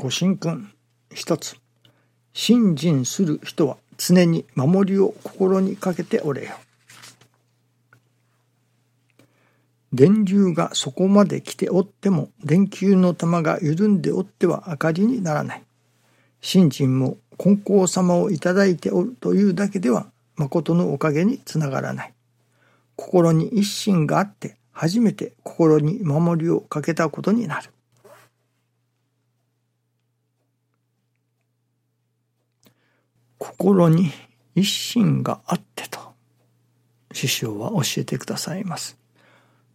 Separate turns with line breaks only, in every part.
ご神君一つ。信心する人は常に守りを心にかけておれよ。電流がそこまで来ておっても電球の玉が緩んでおっては明かりにならない。信心も金光様をいただいておるというだけでは誠のおかげにつながらない。心に一心があって初めて心に守りをかけたことになる。心に一心があってと師匠は教えてくださいます。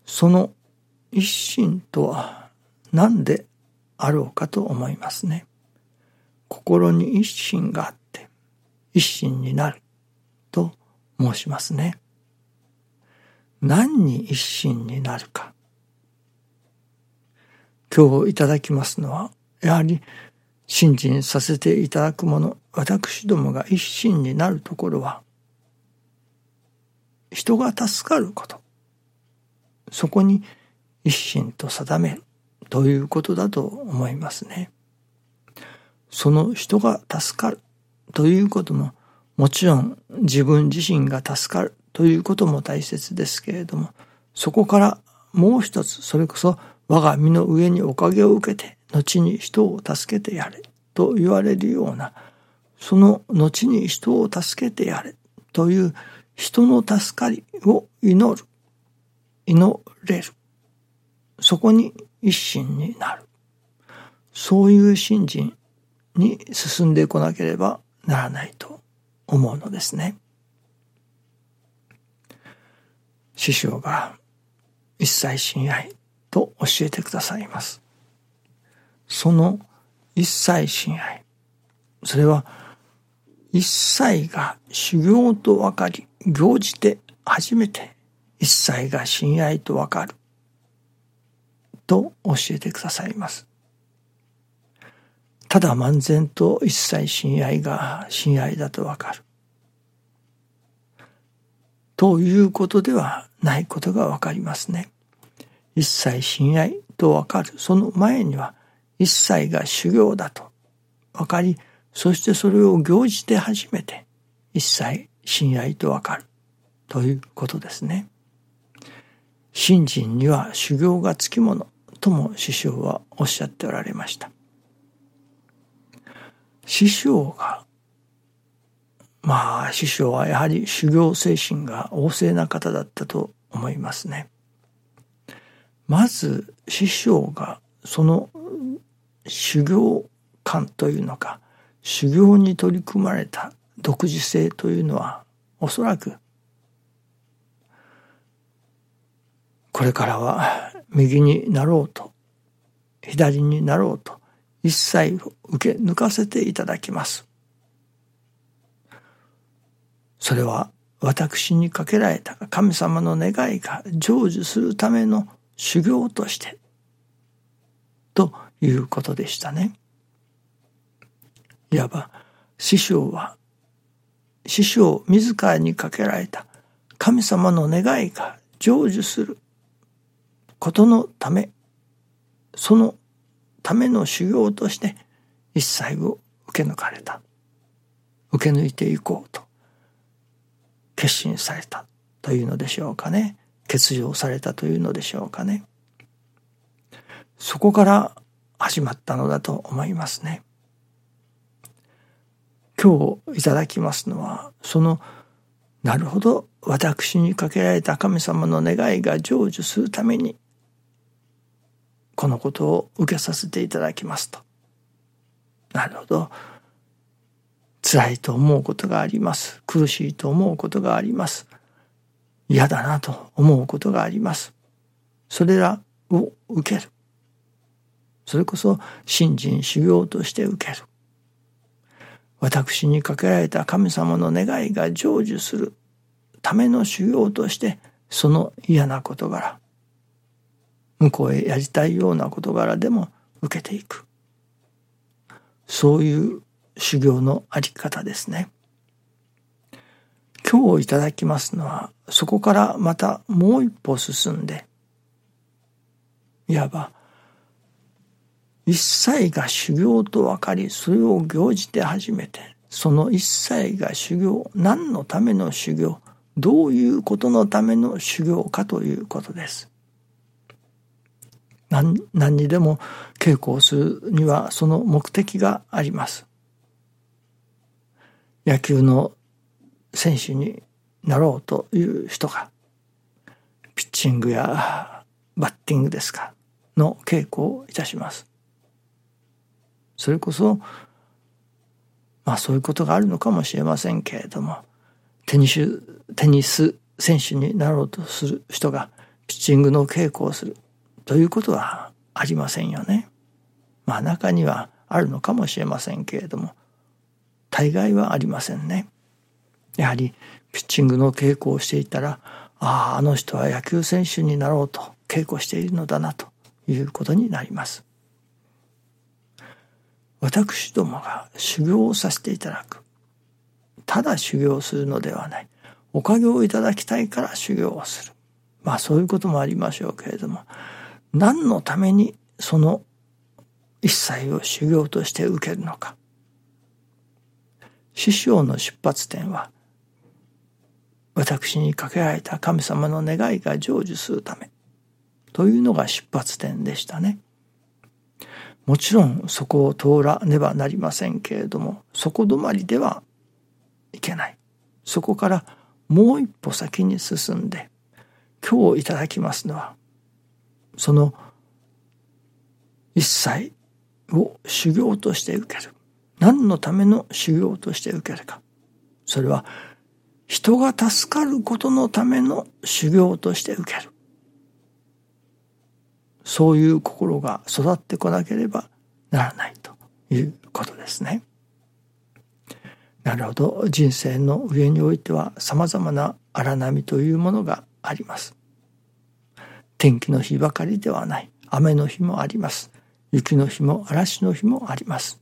その一心とは何であろうかと思いますね。心に一心があって一心になると申しますね。何に一心になるか。今日いただきますのはやはり信心させていただくもの私どもが一心になるところは人が助かることそこに一心と定めるということだと思いますね。その人が助かるということももちろん自分自身が助かるということも大切ですけれどもそこからもう一つそれこそ我が身の上におかげを受けて後に人を助けてやれと言われるようなその後に人を助けてやれという人の助かりを祈る祈れるそこに一心になるそういう信心に進んでこなければならないと思うのですね。師匠が一切親愛と教えてくださいます。その一切親愛。それは一切が修行と分かり、行じて初めて一切が親愛と分かる。と教えてくださいます。ただ漫然と一切親愛が親愛だと分かる。ということではないことが分かりますね。一切親愛と分かる。その前には一切が修行だと分かり、そしてそれを行じて初めて一切親愛と分かるということですね。信心には修行がつきものとも師匠はおっしゃっておられました。師匠がまあ師匠はやはり修行精神が旺盛な方だったと思いますね。まず師匠がその修行観というのか修行に取り組まれた独自性というのはおそらくこれからは右になろうと左になろうと一切受け抜かせていただきます。それは私にかけられた神様の願いが成就するための修行としてということでしたね。いわば師匠は師匠自らにかけられた神様の願いが成就することのためそのための修行として一切を受け抜かれた。受け抜いていこうと決心されたというのでしょうかね。欠場されたというのでしょうかね。そこから始まったのだと思いますね。今日いただきますのはそのなるほど私にかけられた神様の願いが成就するためにこのことを受けさせていただきますとなるほど辛いと思うことがあります。苦しいと思うことがあります。嫌だなと思うことがあります。それらを受ける。それこそ信心修行として受ける。私にかけられた神様の願いが成就するための修行としてその嫌な事柄向こうへやりたいような事柄でも受けていくそういう修行のあり方ですね。今日いただきますのはそこからまたもう一歩進んでいわば一切が修行と分かりそれを行じて初めてその一切が修行何のための修行どういうことのための修行かということです。何何にでも稽古をするにはその目的があります。野球の選手になろうという人がピッチングやバッティングですかの稽古をいたします。それこそまあそういうことがあるのかもしれませんけれどもテニステニス選手になろうとする人がピッチングの稽古をするということはありませんよね。まあ中にはあるのかもしれませんけれども大概はありませんね。やはりピッチングの稽古をしていたらあああの人は野球選手になろうと稽古しているのだなということになります。私どもが修行をさせていただく。ただ修行するのではない。おかげをいただきたいから修行をする。まあそういうこともありましょうけれども。何のためにその一切を修行として受けるのか。師匠の出発点は私にかけられた神様の願いが成就するためというのが出発点でしたね。もちろんそこを通らねばなりませんけれどもそこ止まりではいけない。そこからもう一歩先に進んで今日いただきますのはその一切を修行として受ける。何のための修行として受けるか。それは人が助かることのための修行として受ける。そういう心が育ってこなければならないということですね。なるほど人生の上においてはさまざまな荒波というものがあります。天気の日ばかりではない雨の日もあります。雪の日も嵐の日もあります。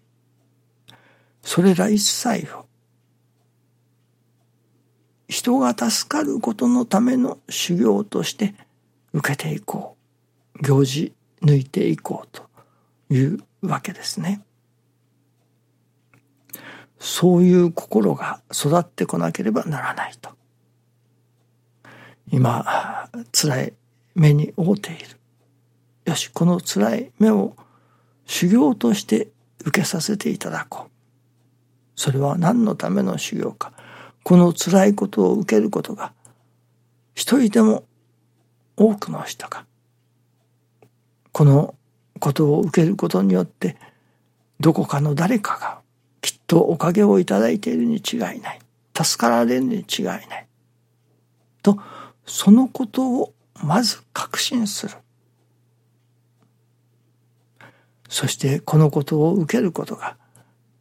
それら一切を人が助かることのための修行として受けていこう。行事抜いていこうというわけですね。そういう心が育ってこなければならないと。今、辛い目に遭うている。よし、この辛い目を修行として受けさせていただこう。それは何のための修行か。この辛いことを受けることが、一人でも多くの人がこのことを受けることによってどこかの誰かがきっとおかげをいただいているに違いない。助かられるに違いない。とそのことをまず確信する。そしてこのことを受けることが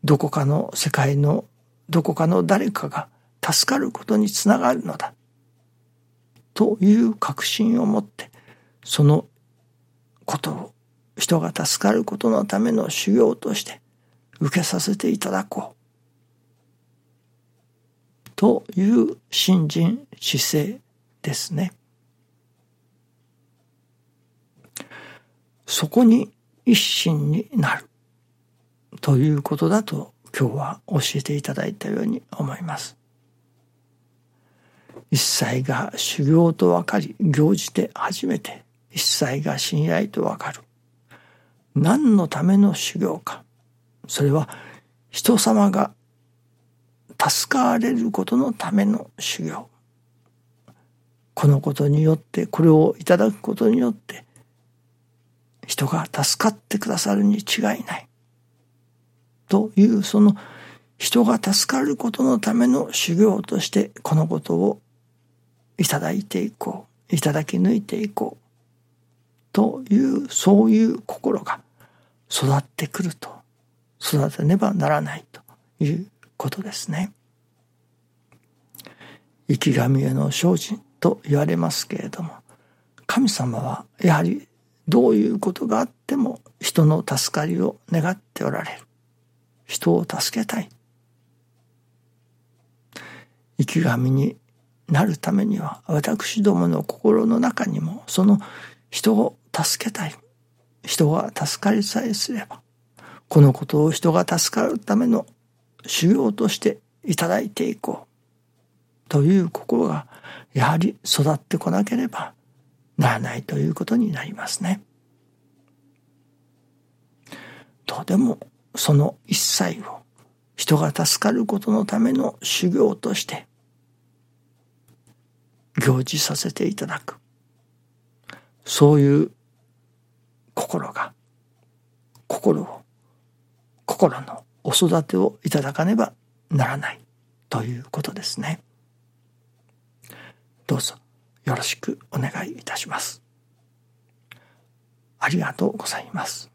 どこかの世界のどこかの誰かが助かることにつながるのだ。という確信を持ってそのことを人が助かることのための修行として受けさせていただこうという信心姿勢ですね。そこに一心になるということだと今日は教えていただいたように思います。一切が修行と分かり行じて初めて一切が親愛とわかる。何のための修行か。それは人様が助かれることのための修行。このことによって、これをいただくことによって、人が助かってくださるに違いない。というその人が助かることのための修行としてこのことをいただいていこう。いただき抜いていこう。というそういう心が育ってくると。育てねばならないということですね。生き神への精進と言われますけれども神様はやはりどういうことがあっても人の助かりを願っておられる。人を助けたい。生き神になるためには私どもの心の中にもその人を助けたい人が助かりさえすればこのことを人が助かるための修行としていただいていこうという心がやはり育ってこなければならないということになりますね。とでもその一切を人が助かることのための修行として行事させていただくそういう心が心を心のお育てをいただかねばならないということですね。どうぞよろしくお願いいたします。ありがとうございます。